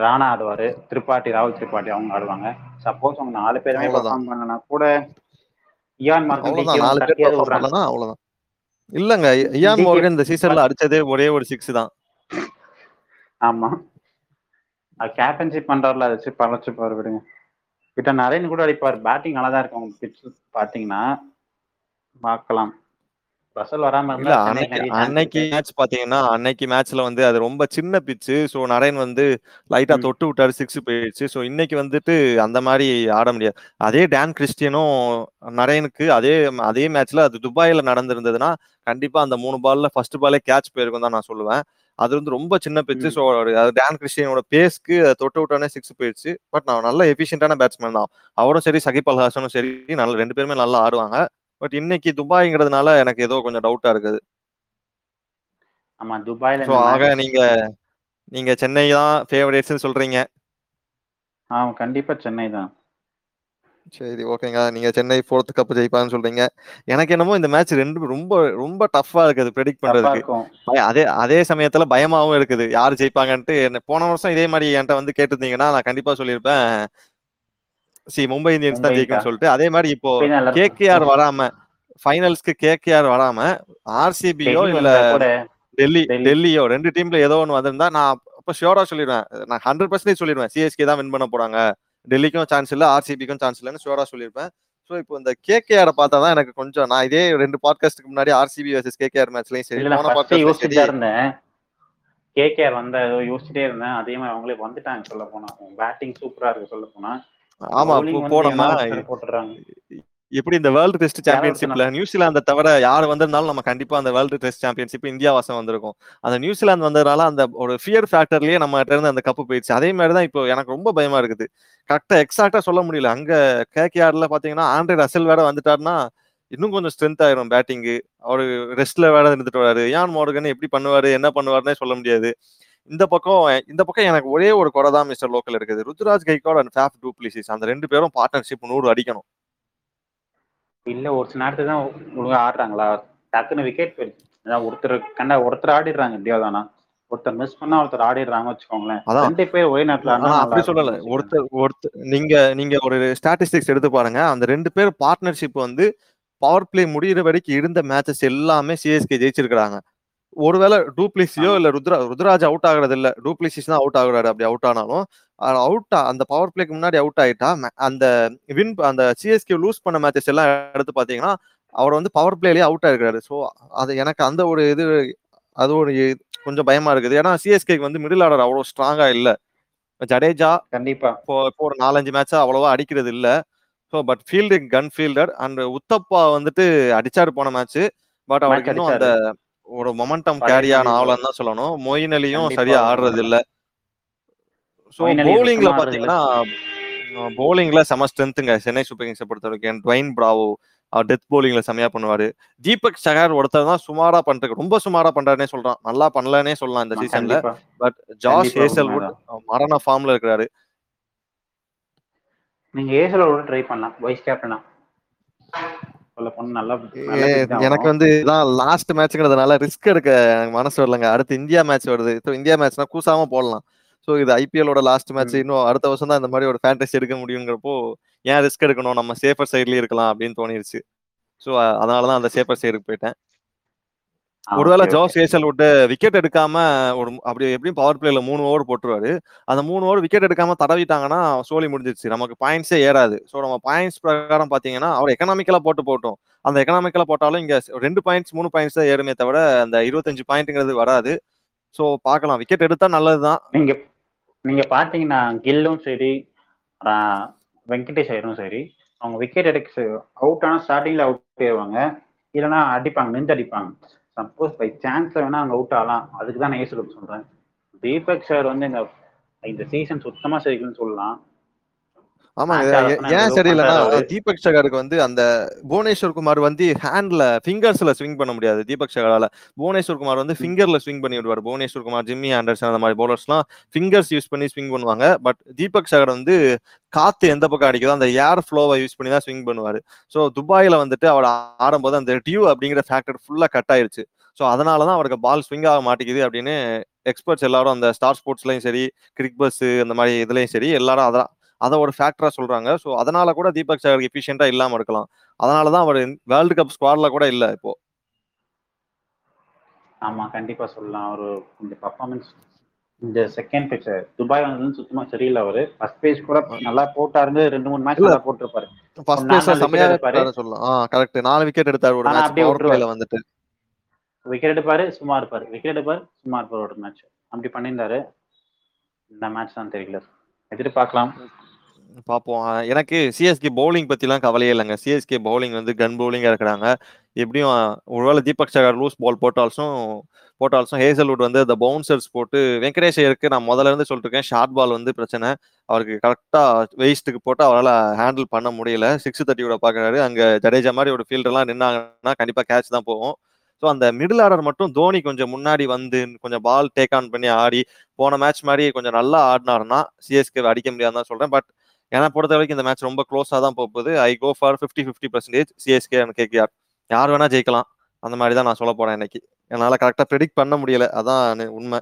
ராணா ஆடுவாரு. திரிபாட்டி ராகுல் திரிபாட்டி அவங்க ஆடுவாங்க. சப்போஸ் அவங்க நாலு பேருமே. பெர்ஃபார்ம் பண்ணலனா கூட இயான் மார்க்கன் அவ்வளவுதான். இல்லங்க இயான் மோர்கன் இந்த சீசன்ல அடிச்சதே ஒரே ஒரு சிக்ஸ் தான். ஆமா. கேப்டன்ஷிப் பண்றாருல அதை வச்சு பழச்சு பாரு விடுங்க. கிட்ட நரேன் கூட அடிப்பார். பேட்டிங் நல்லா தான் இருக்கும். பிட்ச் பாத்தீங்கன்னா பார்க்கலாம். அன்னைக்கு. மேட்ச் பாத்தீங்கன்னா அன்னைக்கு மேட்ச்ல வந்து அது ரொம்ப சின்ன பிச்சு ஸோ நரேன் வந்து லைட்டா. தொட்டு விட்டாரு சிக்ஸ் போயிடுச்சு. ஸோ இன்னைக்கு வந்துட்டு அந்த மாதிரி ஆட முடியாது. அதே டேன் கிறிஸ்டியனும் நரேனுக்கு அதே அதே மேட்ச்ல அது துபாயில நடந்திருந்ததுன்னா கண்டிப்பா அந்த மூணு பால்ல ஃபர்ஸ்ட் பாலே கேட்ச் போயிருக்கும் தான் நான் சொல்லுவேன். அது வந்து ரொம்ப சின்ன பிச்சு. ஸோ டேன் கிறிஸ்டியனோட பேஸ்க்கு தொட்டு விட்டானே சிக்ஸ் போயிடுச்சு. பட் நான் நல்ல எஃபிஷியன்டான பேட்ஸ்மேன் தான். அவரும் சரி சகிப் அல் ஹாசனும் சரி நல்ல ரெண்டு பேருமே நல்லா ஆடுவாங்க. பட் இன்னைக்கு துபாய்ங்கிறதுனால எனக்கு ஏதோ கொஞ்சம் டவுட்டா இருக்குது. ஆமா துபாயில ஆக நீங்க நீங்க சென்னை தான் ஃபேவரேட்ஸ்னு சொல்றீங்க. ஆமா கண்டிப்பா சென்னை தான். சரி ஓகேங்க நீங்க சென்னை ஃபோர்த் கப் ஜெயிப்பான்னு சொல்றீங்க. எனக்கு என்னமோ இந்த மேட்ச் ரெண்டு ரொம்ப ரொம்ப டஃப்பா இருக்குது ப்ரெடிக்ட் தப்பா பண்றதுக்கு. அதே அதே சமயத்துல பயமாவும் இருக்குது. யார் ஜெயிப்பாங்கன்ட்டு என்ன போன வருஷம் இதே மாதிரி என்கிட்ட வந்து கேட்டிருந்தீங்கன்னா நான் கண்டிப்பா சொல்லியிருப்பேன். சி மும்பை இந்தியன்ஸ் தான் தான். சொல்லிட்டு அதே மாதிரி இப்போ நல்லா கேகேஆர் வராம ஃபைனல்ஸ்க்கு கேகேஆர் வராம ஆர்சிபியோ இல்ல வந்தா டெல்லி டெல்லி. டெல்லியோ ரெண்டு டீம்ல ஏதோ ஒன்று வந்திருந்தா நான் அப்போ ஷியோரா சொல்லிடுவேன். நான் ஹண்ட்ரட் பர்சன்டேஜ் சொல்லிடுவேன். சிஎஸ்கே தான் வின் பண்ண போறாங்க. டெல்லிக்கும் சான்ஸ் இல்லை ஆர்சிபிக்கும் சான்ஸ் இல்லைன்னு ஷியோரா சொல்லியிருப்பேன். ஸோ இப்போ இந்த கேகேஆர் பார்த்தா தான் எனக்கு கொஞ்சம் நான் இதே ரெண்டு பாட்காஸ்ட்டுக்கு முன்னாடி ஆர்சிபி வர்சஸ் கேகேஆர் மேட்ச்லயும் சரி தான் இருந்தேன். கேகேஆர் வந்தா ஏதோ யோசிச்சுட்டே இருந்தேன். அதே மாதிரி அவங்களே வந்துட்டாங்க சொல்ல போனா. பேட்டிங் சூப்பரா இருக்கு சொல்ல போனா. ஆமா bowling இப்போ வந்து போனோமா என்ன அவசரம் போட்டுறாங்க எப்படி இந்த வேர்ல்டு டெஸ்ட் சாம்பியன்ஷிப்ல நியூசிலாந்தை தவிர யார் வந்திருந்தாலும் நம்ம கண்டிப்பா அந்த வேர்ல்டு டெஸ்ட் சாம்பியன்ஷிப் இந்தியா வாசம் வந்திருக்கும். அந்த நியூசிலாந்து வந்ததுனால அந்த ஒரு ஃபியர் ஃபேக்டர்லயே நம்ம இருந்து அந்த கப்பு போயிடுச்சு. அதே மாதிரி தான் இப்போ எனக்கு ரொம்ப பயமா இருக்குது. கரெக்டா எக்ஸாக்டா சொல்ல முடியல. அங்க கேகேஆர்ல பாத்தீங்கன்னா ஆண்ட்ரே ரசல் வேற வந்துட்டாருன்னா இன்னும் கொஞ்சம் ஸ்ட்ரென்த் ஆயிரும் பேட்டிங்கு அவரு ரெஸ்ட்ல வேற இருந்துட்டு வராரு. யான் மோர்கன் எப்படி பண்ணுவாரு என்ன பண்ணுவாருன்னே சொல்ல முடியாது. இந்த பக்கம் இந்த பக்கம் எனக்கு ஒரே ஒரு குறை தான் மிஸ்டர் லோக்கல் இருக்குது. Ruturaj Gaikwad and Faf du Plessis அந்த ரெண்டு பேரும் பார்ட்னர்ஷிப் நூறு அடிக்கணும். இல்ல ஒரு சில நேரத்துக்கு தான் ஒழுங்கா ஆடுறாங்களா? டக்குன்னு விக்கெட் போயிடுச்சு. ஒருத்தர் கண்ட ஒருத்தர் ஆடிடுறாங்க எப்படியாவதானா ஒருத்தர் மிஸ் பண்ணா ஒருத்தர் ஆடிடுறாங்க வச்சுக்கோங்களேன். ரெண்டு பேர் ஒரே நேரத்துல அப்படி சொல்லல. ஒருத்தர் ஒருத்தர் நீங்க நீங்க ஒரு ஸ்டாட்டிஸ்டிக்ஸ் எடுத்து பாருங்க. அந்த ரெண்டு பேர் பார்ட்னர்ஷிப் வந்து பவர் பிளே முடியிற வரைக்கும் இருந்த மேட்சஸ் எல்லாமே சிஎஸ்கே ஜெயிச்சிருக்காங்க ஒருவேளை டூப்ளிசியோ. இல்ல ருத்ரா ருத்ராஜ் அவுட் ஆகுறது இல்ல டூப்ளிசிஸ் தான் அவுட் ஆகுறாரு அப்படி அவுட் ஆனாலும் அவுட் அந்த பவர் பிளேக்கு முன்னாடி அவுட் ஆயிட்டா அந்த வின் அந்த சிஎஸ்கே லூஸ் பண்ண மேட்சஸ் எல்லாம் எடுத்து பாத்தீங்கன்னா அவர் வந்து பவர் பிளேலயே அவுட் ஆயிருக்காரு ஸோ அது எனக்கு அந்த ஒரு இது அது ஒரு கொஞ்சம் பயமா இருக்குது. ஏன்னா சிஎஸ்கேக்கு வந்து மிடில் ஆர்டர் அவ்வளவு ஸ்ட்ராங்கா இல்ல. ஜடேஜா கண்டிப்பா. இப்போ இப்போ ஒரு நாலஞ்சு மேட்சா அவ்வளவா அடிக்கிறது இல்ல. So but fielding gun fielder and Uthappa வந்துட்டு அடிச்சாரு போன மேட்ச் பட் அவருக்கு இன்னும் அந்த ஒரு மொமெண்டம் கேரியா மாதிரி ஆகலன்னு தான் சொல்லணும். மொயின் அலியும் சரியா ஆடுறது இல்ல. ஆடுறது இல்ல. பாத்தீங்கன்னா பவுலிங்ல செம ஸ்ட்ரென்த்துங்க சென்னை சூப்பர் கிங்ஸை பொறுத்த வரைக்கும் ட்வைன் பிராவோ அவர் டெத் பவுலிங்ல செமையா பண்ணுவாரு. தீபக் சகார் ஒருத்தர் தான் சுமாரா பண்றது ரொம்ப சுமாரா பண்றாருனே சொல்றான். நல்லா பண்ணலனே சொல்லலாம் இந்த சீசன்ல பட் ஜாஸ் உண்மைதான். மரண ஃபார்ம்ல இருக்கிறாரு. நீங்க ஏசல கூட ட்ரை பண்ணலாம். வைஸ் கேப்டனா எனக்கு. வந்து இதான் லாஸ்ட் மேட்ச்ங்கிறதுனால ரிஸ்க் எடுக்க எனக்கு மனசு வரலங்க. அடுத்து இந்தியா மேட்ச் வருது. ஸோ இந்தியா மேட்ச்னா கூசாம போடலாம். ஸோ இது ஐபிஎலோட லாஸ்ட் மேட்ச். இன்னும் அடுத்த வருஷம் தான் இந்த மாதிரி ஒரு ஃபேண்டசி எடுக்க முடியுங்கிறப்போ ஏன் ரிஸ்க் எடுக்கணும்? நம்ம சேஃபர் சைட்லயே இருக்கலாம் அப்படின்னு தோணிருச்சு. ஸோ அதனால தான் அந்த சேஃபர் சைடுக்கு போயிட்டேன். ஒருவேளை ஜோஸ். ஏசல் விட்டு விக்கெட் எடுக்காம ஒரு அப்படி எப்படியும் பவர் பிளேல மூணு ஓவர் போட்டுருவாரு. அந்த மூணு ஓவர் விக்கெட் எடுக்காம தடவிட்டாங்கன்னா சோலி முடிஞ்சிருச்சு. நமக்கு பாயிண்ட்ஸே ஏறாது. ஸோ நம்ம பாயிண்ட்ஸ் பிரகாரம் பாத்தீங்கன்னா அவர் எக்கனாமிக்கலா போட்டு போட்டோம். அந்த எக்கனாமிக்கலா போட்டாலும் இங்க ரெண்டு பாயிண்ட்ஸ் மூணு பாயிண்ட்ஸ் தான் ஏறுமே தவிர அந்த இருபத்தஞ்சு பாயிண்ட்ங்கிறது வராது. ஸோ பார்க்கலாம். விக்கெட் எடுத்தா நல்லதுதான். நீங்க நீங்க பாத்தீங்கன்னா கில்லும் சரி வெங்கடேஷ் ஐயரும் சரி அவங்க விக்கெட் எடுக்க அவுட் ஆனா ஸ்டார்டிங்ல அவுட் ஆயிடுவாங்க இல்லைன்னா அடிப்பாங்க நின்று அடிப்பாங்க. சப்போஸ் பை சான்ஸ்ல வேணா அவங்க அவுட் ஆகலாம். அதுக்கு தான் நான் ஏசுக்கு சொல்றேன். தீபக் சார் வந்து இந்த இந்த சீசன் சுத்தமா சரிக்கலன்னு சொல்லலாம். ஆமாங்க ஏன் சரியில்லைன்னா. தீபக் சகாருக்கு வந்து அந்த புவனேஸ்வர் குமார் வந்து ஹேண்ட்ல ஃபிங்கர்ஸ்ல ஸ்விங் பண்ண முடியாது தீபக் சகாரால. புவனேஸ்வர் குமார் வந்து ஃபிங்கர்ல ஸ்விங் பண்ணி விடுவார் புவனேஸ்வர் குமார் ஜிம்மி ஆண்டர்சன் அந்த மாதிரி பவுலர்ஸ்லாம் ஃபிங்கர்ஸ் யூஸ் பண்ணி ஸ்விங் பண்ணுவாங்க. பட் தீபக் சகர் வந்து காத்து எந்த பக்கம் அடிக்குதோ அந்த ஏர் ஃப்ளோவை யூஸ் பண்ணி தான் ஸ்விங் பண்ணுவாரு. ஸோ துபாயில வந்துட்டு அவர் ஆடும்போது அந்த டியூ அப்படிங்கிற ஃபேக்டர் ஃபுல்லா கட் ஆயிருச்சு. ஸோ அதனால தான் அவருக்கு பால் ஸ்விங் ஆக மாட்டேங்குது அப்படின்னு எக்ஸ்பர்ட்ஸ் எல்லாரும் அந்த ஸ்டார் ஸ்போர்ட்ஸ்லயும் சரி கிரிக் பஸ் அந்த மாதிரி இதுலயும் சரி எல்லாரும் அதான் அதை ஒரு ஃபேக்டரா சொல்றாங்க. ஸோ அதனால கூட தீபக் சகருக்கு எஃபிஷியண்டா இல்லாம இருக்கலாம். அதனால தான் அவர் வேர்ல்டு கப் ஸ்குவாட்ல கூட இல்ல இப்போ. ஆமா கண்டிப்பா சொல்லலாம். ஒரு இந்த பர்ஃபார்மன்ஸ் இந்த செகண்ட் பேஜ் துபாய் வந்ததுன்னு சுத்தமா சரியில்லை அவரு. ஃபர்ஸ்ட் பேஜ் கூட நல்லா போட்டாரு ரெண்டு மூணு மேட்ச். நல்லா போட்டிருப்பாரு. ஃபர்ஸ்ட் wicket செமையா. எடுத்தாரு சொல்லலாம். ஆ கரெக்ட் நாலு விக்கெட் எடுத்தாரு ஒரு மேட்ச் அப்படியே பவர் வந்துட்டு. விக்கெட் எடுப்பாரு சும்மா இருப்பாரு. விக்கெட் எடுப்பாரு சும்மா இருப்பாரு ஒரு மேட்ச் அப்படி பண்ணியிருந்தாரு. இந்த மேட்ச் தான் தெரியல. எதிர்பார்க்கலாம். பார்ப்போம் எனக்கு சிஎஸ்கே பவுலிங் பற்றிலாம் கவலையே இல்லைங்க. சிஎஸ்கே பவுலிங் வந்து கன் பவுலிங்காக இருக்கிறாங்க. எப்படியும் ஒருவேளை தீபக் சகர் லூஸ் பால் போட்டால்ஸும் போட்டால்ஸும் ஹேசல்வுட் வந்து அந்த பவுன்சர்ஸ் போட்டு வெங்கடேஷ் ஐயருக்கு நான் முதல்ல இருந்து சொல்லிருக்கேன் ஷார்ட் பால் வந்து பிரச்சனை. அவருக்கு கரெக்டாக வெயிஸ்ட்டுக்கு போட்டு அவரால் ஹேண்டில் பண்ண முடியல. சிக்ஸ் தேர்ட்டியோட பார்க்குறாரு அங்கே ஜடேஜா மாதிரி ஒரு ஃபீல்டர்லாம் நின்னாங்கன்னா கண்டிப்பாக கேட்ச் தான் போகும். ஸோ அந்த மிடில் ஆர்டர் மட்டும் தோனி கொஞ்சம் முன்னாடி வந்து கொஞ்சம் பால் டேக் ஆன் பண்ணி ஆடி போன மேட்ச் மாதிரி கொஞ்சம் நல்லா ஆடினாருன்னா சிஎஸ்கே அடிக்க முடியாதுன்னு தான் சொல்கிறேன் பட் என்னை பொறுத்த வரைக்கும் இந்த மேட்ச் ரொம்ப க்ளோஸாக தான் போகுது. I go for fifty fifty percentage CSK and KKR யார் வேணா ஜெயிக்கலாம். அந்த மாதிரி தான் நான் சொல்ல போறேன் இன்னைக்கு. என்னால் கரெக்டாக ப்ரெடிக்ட் பண்ண முடியல. அதான் உண்மை.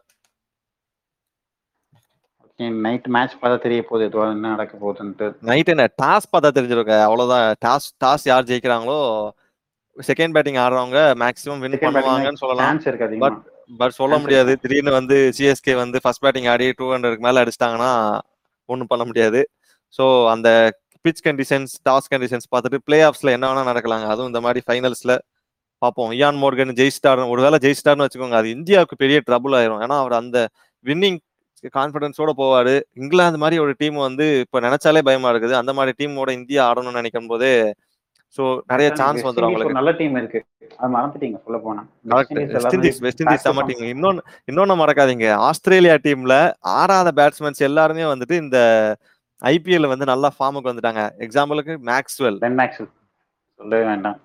நைட் மேட்ச் பார்த்தா தெரிய போகுது. எதுவாக என்ன நடக்க போகுதுன்ட்டு. நைட் என்ன? டாஸ் பார்த்தா தெரிஞ்சிருக்க? அவ்வளோதான் டாஸ் டாஸ் யார் ஜெயிக்கிறாங்களோ செகண்ட் பேட்டிங் ஆடுறவங்க மேக்ஸிமம் வின் பண்ணுவாங்கன்னு சொல்லலாம். அதிகமா. பட் சொல்ல முடியாது. திடீர்னு வந்து சிஎஸ்கே வந்து ஃபர்ஸ்ட் பேட்டிங் ஆடி டூ ஹண்ட்ரடுக்கு மேல அடிச்சிட்டாங்கன்னா ஒன்றும் பண்ண முடியாது. ஸோ அந்த பிச் கண்டிஷன்ஸ் டாஸ் கண்டிஷன்ஸ் பார்த்துட்டு பிளே ஆஃப்ஸ்ல என்ன வேணா நடக்கலாங்க. அதுவும் இந்த மாதிரி ஃபைனல்ஸ்ல பார்ப்போம். இயான் மோர்கன் ஜெயிஸ்டார் ஒருவேளை ஜெயிஸ்டார்னு வச்சுக்கோங்க அது இந்தியாவுக்கு பெரிய ட்ரபுள் ஆயிரும். ஏன்னா அவர் அந்த வின்னிங் கான்ஃபிடன்ஸோட போவாரு. இங்கிலாந்து மாதிரி ஒரு டீம் வந்து இப்போ நினைச்சாலே பயமா இருக்குது. அந்த மாதிரி டீமோட இந்தியா ஆடணும்னு நினைக்கும் போதே ஸோ நிறைய சான்ஸ் வந்துடும் அவங்களுக்கு. ஒரு நல்ல டீம் இருக்கு. அது மறந்துட்டீங்க சொல்ல போனா. வெஸ்ட் இண்டீஸ் வெஸ்ட் இண்டீஸ் செம்ம டீம் இன்னொன்னு இன்னொன்னு மறக்காதீங்க. ஆஸ்திரேலியா டீம்ல ஆறாத பேட்ஸ்மேன்ஸ் எல்லாருமே வந்துட்டு இந்த ஐபிஎல் வந்து நல்லா ஃபார்முக்கு வந்துட்டாங்க. எக்ஸாம்பிளுக்கு மேக்ஸ்வெல் பென் சொல்லவே வேண்டாம்.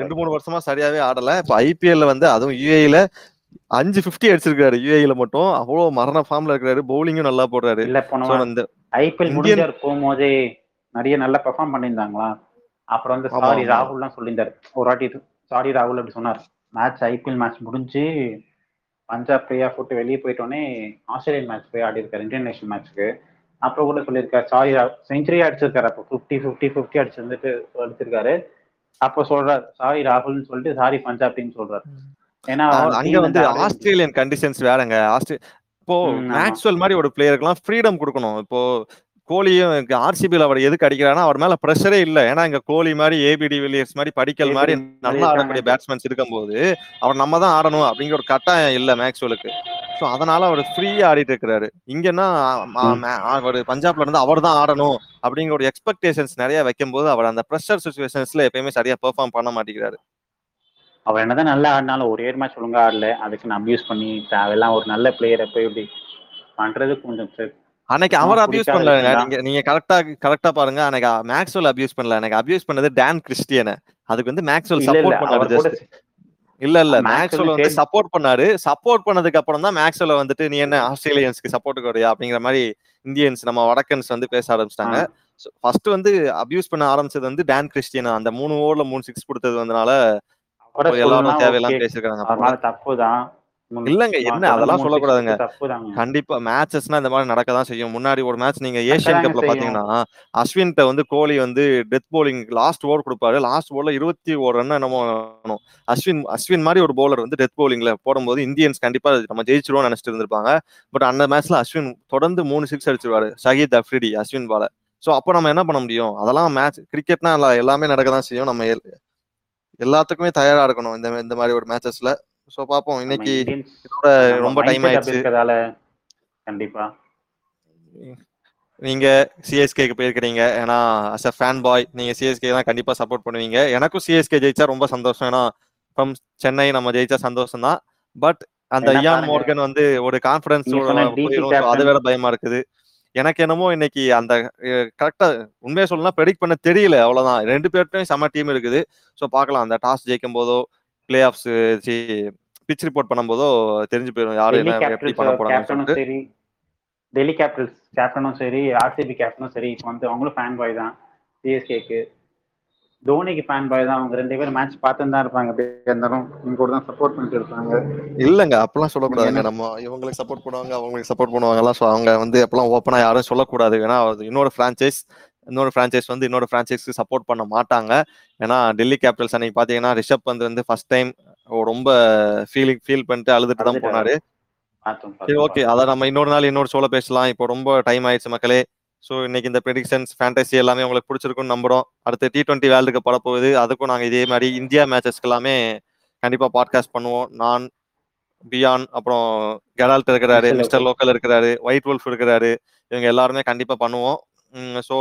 ரெண்டு மூணு வருஷமா சரியாவே ஆடல. இப்ப ஐபிஎல்ல வந்து அதுவும் யூஏல அஞ்சு பிப்டி அடிச்சிருக்காரு யூஏல மட்டும். அவ்வளவு மரண ஃபார்ம்ல இருக்காரு. பவுலிங்கும் நல்லா போடுறாரு. இல்ல இந்த ஐபிஎல் முடிஞ்சார் போகும்போதே நிறைய நல்லா பெர்ஃபார்ம் பண்ணியிருந்தாங்களா? அப்புறம் வந்து சாரி ஆமா. ராகுல்லாம் சொல்லியிருந்தாரு. ஒரு வாட்டி சாரி ராகுல் அப்படி சொன்னார். மேட்ச் ஐபிஎல் மேட்ச் முடிஞ்சு பஞ்சாப் ஆஃப் விட்டு வெளியே போயிட்டோன்னே ஆஸ்திரேலியன் மேட்ச் போய் ஆடி இருக்காரு இந்தியன் நேஷனல் மேட்ச்க்கு அப்போ கூட சொல்லியிருக்காரு சாரி செஞ்சுரி அடிச்சிருக்காரு. அப்போ ஃபிஃப்டி ஃபிஃப்டி ஃபிஃப்டி அடிச்சிருந்துட்டு அடிச்சிருக்காரு அப்போ சொல்றாரு சாரி ராகுல்னு சொல்லிட்டு சாரி பஞ்சாப் டீம் சொல்றாரு ஏன்னா அங்க வந்து ஆஸ்திரேலியன் கண்டிஷன்ஸ் வேறங்க. ஆஸ்திரே இப்போ. மேக்ஸ்வெல் மாதிரி ஒரு பிளேயருக்குலாம் ஃப்ரீடம் கொடுக்கணும். இப்போ கோலியும் ஆர்சிபியில் அவர் எதுக்கு அடிக்கிறாருன்னா அவர் மேல ப்ரெஷரே இல்ல. ஏன்னா இங்க கோலி மாதிரி ஏபிடி வில்லியர்ஸ் மாதிரி படிக்கல் மாதிரி நல்லா ஆடக்கூடிய பேட்ஸ்மேன்ஸ் இருக்கும்போது அவர் நம்ம தான் ஆடணும் அப்படிங்கிற ஒரு கட்டாயம் இல்ல மேக்ஸ்வெலுக்கு. ஸோ அதனால அவர் ஃப்ரீயா ஆடிட்டு இருக்கிறாரு. இங்கன்னா. அவர் பஞ்சாப்ல இருந்து அவர் தான் ஆடணும் அப்படிங்கிற ஒரு எக்ஸ்பெக்டேஷன்ஸ் நிறைய வைக்கும்போது அவர் அந்த ப்ரெஷர் சுச்சுவேஷன்ஸ்ல எப்பயுமே சரியா பெர்ஃபார்ம் பண்ண மாட்டேங்கிறாரு. அவர் என்னதான் நல்லா ஆடினாலும் ஒரே மேட்ச் ஒழுங்கா ஆடல. அதுக்கு நான் அபியூஸ் பண்ணி தேவையெல்லாம் ஒரு நல்ல பிளேயரை போய் இப்படி பண்றது கொஞ்சம். அன்னைக்கு அவர் அபியூஸ் பண்ணல நீங்க நீங்க கரெக்டா கரெக்டா பாருங்க. அன்னைக்கு மேக்ஸ்வெல் அபியூஸ் பண்ணல. எனக்கு அபியூஸ் பண்ணது டான் கிறிஸ்டியனை அதுக்கு வந்து மேக்ஸ்வெல் சப்போர்ட் பண்ணாரு இல்ல இல்ல. மேக்ஸ்வெல் வந்து சப்போர்ட் பண்ணாரு. சப்போர்ட் பண்ணதுக்கு அப்புறம் தான் மேக்ஸ்வெல் வந்துட்டு நீ என்ன ஆஸ்திரேலியன்ஸ்க்கு சப்போர்ட் வரியா அப்படிங்கிற மாதிரி இந்தியன்ஸ் நம்ம வடக்கன்ஸ் வந்து பேச ஆரம்பிச்சிட்டாங்க. ஃபர்ஸ்ட் வந்து அபியூஸ் பண்ண ஆரம்பிச்சது வந்து டான் கிறிஸ்டியன் அந்த மூணு ஓவர்ல மூணு சிக்ஸ் கொடுத்தது வந்தனால எல்லாரும் தேவையெல்லாம். பேசிருக்காங்க தப்புதான் இல்லங்க என்ன அதெல்லாம் சொல்லக்கூடாதுங்க. கண்டிப்பா மேட்சஸ்னா இந்த மாதிரி நடக்க தான் செய்யும். முன்னாடி ஒரு மேட்ச் நீங்க ஏசியன் கப்ல. பாத்தீங்கன்னா அஸ்வின்ட்ட வந்து கோலி வந்து டெத் bowling லாஸ்ட் ஓவர் கொடுப்பாரு. லாஸ்ட் ஓவர்ல இருபத்தி ஒரு ரன் என்னமோ வேணும். அஸ்வின் அஸ்வின் மாதிரி ஒரு bowler வந்து டெத் bowlingல போடும்போது இந்தியன்ஸ் கண்டிப்பா நம்ம ஜெயிச்சிருவோம்னு நினைச்சிட்டு இருந்திருப்பாங்க. பட் அந்த மேட்ச்ல அஸ்வின் தொடர்ந்து மூணு சிக்ஸ் அடிச்சிருவாரு. ஷஹீத் அஃப்ரிடி அஸ்வின் பால சோ அப்போ நம்ம என்ன பண்ண முடியும்? அதெல்லாம் மேட்ச் கிரிக்கெட்னா எல்லாமே நடக்க தான் செய்யும். நம்ம எல்- எல்லாத்துக்குமே தயாரா இருக்கணும் இந்த இந்த மாதிரி ஒரு மேட்சஸ்ல சோ பாப்போம். இன்னைக்கு இதோட ரொம்ப டைம் ஆயிடுச்சு. கண்டிப்பா. நீங்க சிஎஸ்கேக்கு போயிருக்கிறீங்க. ஏன்னா அஸ் அ ஃபேன் பாய் நீங்க சிஎஸ்கே தான் கண்டிப்பா சப்போர்ட் பண்ணுவீங்க. எனக்கும் சிஎஸ்கே ஜெயிச்சா ரொம்ப சந்தோஷம். ஏன்னா ஃப்ரம் சென்னை நம்ம ஜெயிச்சா சந்தோஷம் தான் பட் அந்த இயான். மோர்கன் வந்து ஒரு So, அது. வேற பயமா இருக்குது. எனக்கு என்னமோ இன்னைக்கு அந்த கரெக்டா உண்மையை சொல்லலாம் ப்ரெடிக்ட் பண்ண தெரியல. அவ்வளவுதான். ரெண்டு பேர்ட்டையும் செம டீம் இருக்குது. ஸோ பார்க்கலாம். அந்த டாஸ் ஜெயிக்கும் போதோ பிளே ஆஃப்ஸ் பிச் ரிப்போர்ட் பண்ணும்போதோ தெரிஞ்சு போயிடும் யாரு எப்படி பண்ண சரி. டெல்லி கேபிட்டல்ஸ் கேப்டனும் சரி ஆர்சிபி கேப்டனும் சரி இப்போ வந்து அவங்களும் ஃபேன் பாய் தான் சிஎஸ்கேக்கு தோனிக்கு ஃபேன் பாய் தான் அவங்க ரெண்டு பேரும் மேட்ச் பார்த்துன்னு தான் இருப்பாங்க அப்படியே இருந்தாலும் இவங்க கூட தான் சப்போர்ட் பண்ணிட்டு இருப்பாங்க. இல்லங்க அப்பெல்லாம் சொல்லக்கூடாதுங்க? நம்ம இவங்களுக்கு சப்போர்ட் பண்ணுவாங்க அவங்களுக்கு சப்போர்ட் பண்ணுவாங்க எல்லாம் அவங்க வந்து எப்பெல்லாம் ஓப்பனா யாரும் சொல்லக்கூடாது. ஏன்னா இன்னொரு பிரான்ச்சைஸ் இன்னொரு பிரான்ச்சைஸ் வந்து இன்னொரு பிரான்ச்சைஸ்க்கு சப்போர்ட் பண்ண மாட்டாங்க. ஏன்னா டெல்லி கேபிட்டல்ஸ் அன்னைக்கு பாத்தீங்கன்னா ரிஷப் பந்த் வந்து ஃபர்ஸ்ட் டைம் ரொம்ப ஃபீலிங் ஃபீல் பண்ணிட்டு அழுதுட்டு தான். போனாரு. சரி ஓகே அதை நம்ம இன்னொரு நாள் இன்னொரு ஷோல பேசலாம். இப்போ ரொம்ப டைம் ஆயிடுச்சு மக்களே. ஸோ இன்னைக்கு இந்த ப்ரெடிக்ஷன்ஸ் ஃபேண்டசி எல்லாமே உங்களுக்கு பிடிச்சிருக்கும்னு நம்புறோம். அடுத்து டி டுவெண்ட்டி வேர்ல்டு கப் வரப்போகுது. அதுக்கும் நாங்கள் இதே மாதிரி இந்தியா மேட்சஸ்க்கு எல்லாமே கண்டிப்பாக பாட்காஸ்ட் பண்ணுவோம். நான் பியான் அப்புறம் கெரால்ட் இருக்கிறாரு. மிஸ்டர் லோக்கல் இருக்கிறாரு ஒயிட் wolf இருக்கிறாரு. இவங்க எல்லாருமே கண்டிப்பாக பண்ணுவோம். ஸோ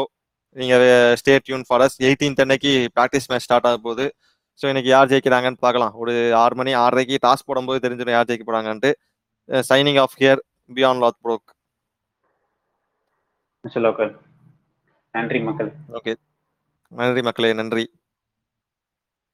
நீங்கள் stay tune for us eighteenth அன்னைக்கு ப்ராக்டிஸ் மேட்ச் ஸ்டார்ட் ஆக போகுது. ஸோ இன்னைக்கு யார் ஜெயிக்கிறாங்கன்னு பார்க்கலாம். ஒரு ஆறு மணி ஆறரைக்கு டாஸ் போடும்போது தெரிஞ்சிடும் யார் ஜெயிக்க போறாங்கன்ட்டு. சைனிங் ஆஃப் ஹியர் பியாண்ட் லாத் ப்ரோக் நன்றி மக்கள். ஓகே நன்றி மக்களே நன்றி.